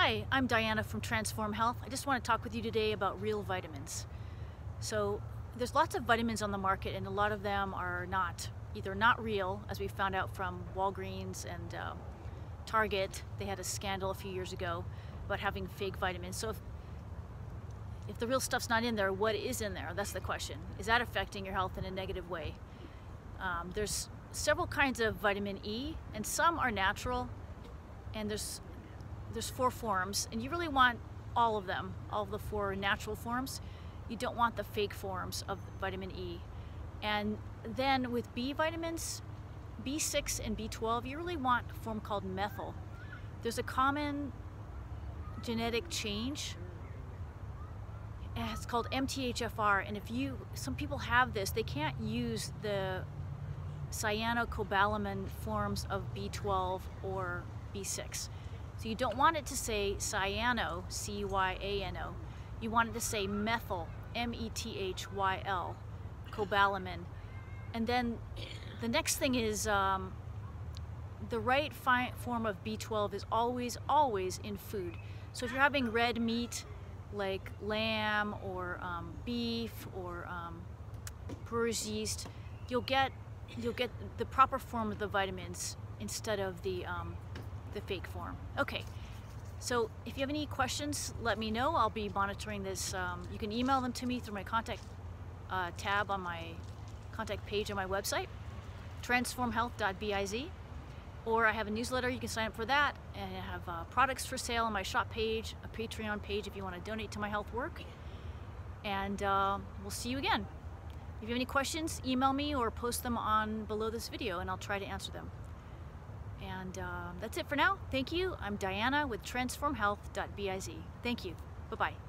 Hi, I'm Diana from Transform Health. I just want to talk with you today about real vitamins. So there's lots of vitamins on the market and a lot of them are not, either not real, as we found out from Walgreens and uh, Target. They had a scandal a few years ago about having fake vitamins. So if, if the real stuff's not in there, what is in there? That's the question. Is that affecting your health in a negative way? Um, there's several kinds of vitamin E and some are natural and there's there's four forms and you really want all of them, all of the four natural forms. You don't want the fake forms of vitamin E. And then with B vitamins, B6 and B12, you really want a form called methyl. There's a common genetic change. It's called MTHFR, and if you, some people have this, they can't use the cyanocobalamin forms of B12 or B6. So you don't want it to say cyano, C-Y-A-N-O. You want it to say methyl, M-E-T-H-Y-L, cobalamin. And then the next thing is um, the right form of B12 is always, always in food. So if you're having red meat, like lamb or um, beef or um, brewer's yeast, you'll get you'll get the proper form of the vitamins instead of the um, the fake form. Okay, so if you have any questions, let me know. I'll be monitoring this. Um, you can email them to me through my contact uh, tab on my contact page on my website, transformhealth.biz. Or I have a newsletter, you can sign up for that, and I have uh, products for sale on my shop page, a Patreon page if you want to donate to my health work. And uh, we'll see you again. If you have any questions, email me or post them on below this video and I'll try to answer them. And uh, that's it for now. Thank you. I'm Diana with transformhealth.biz. Thank you. Bye-bye.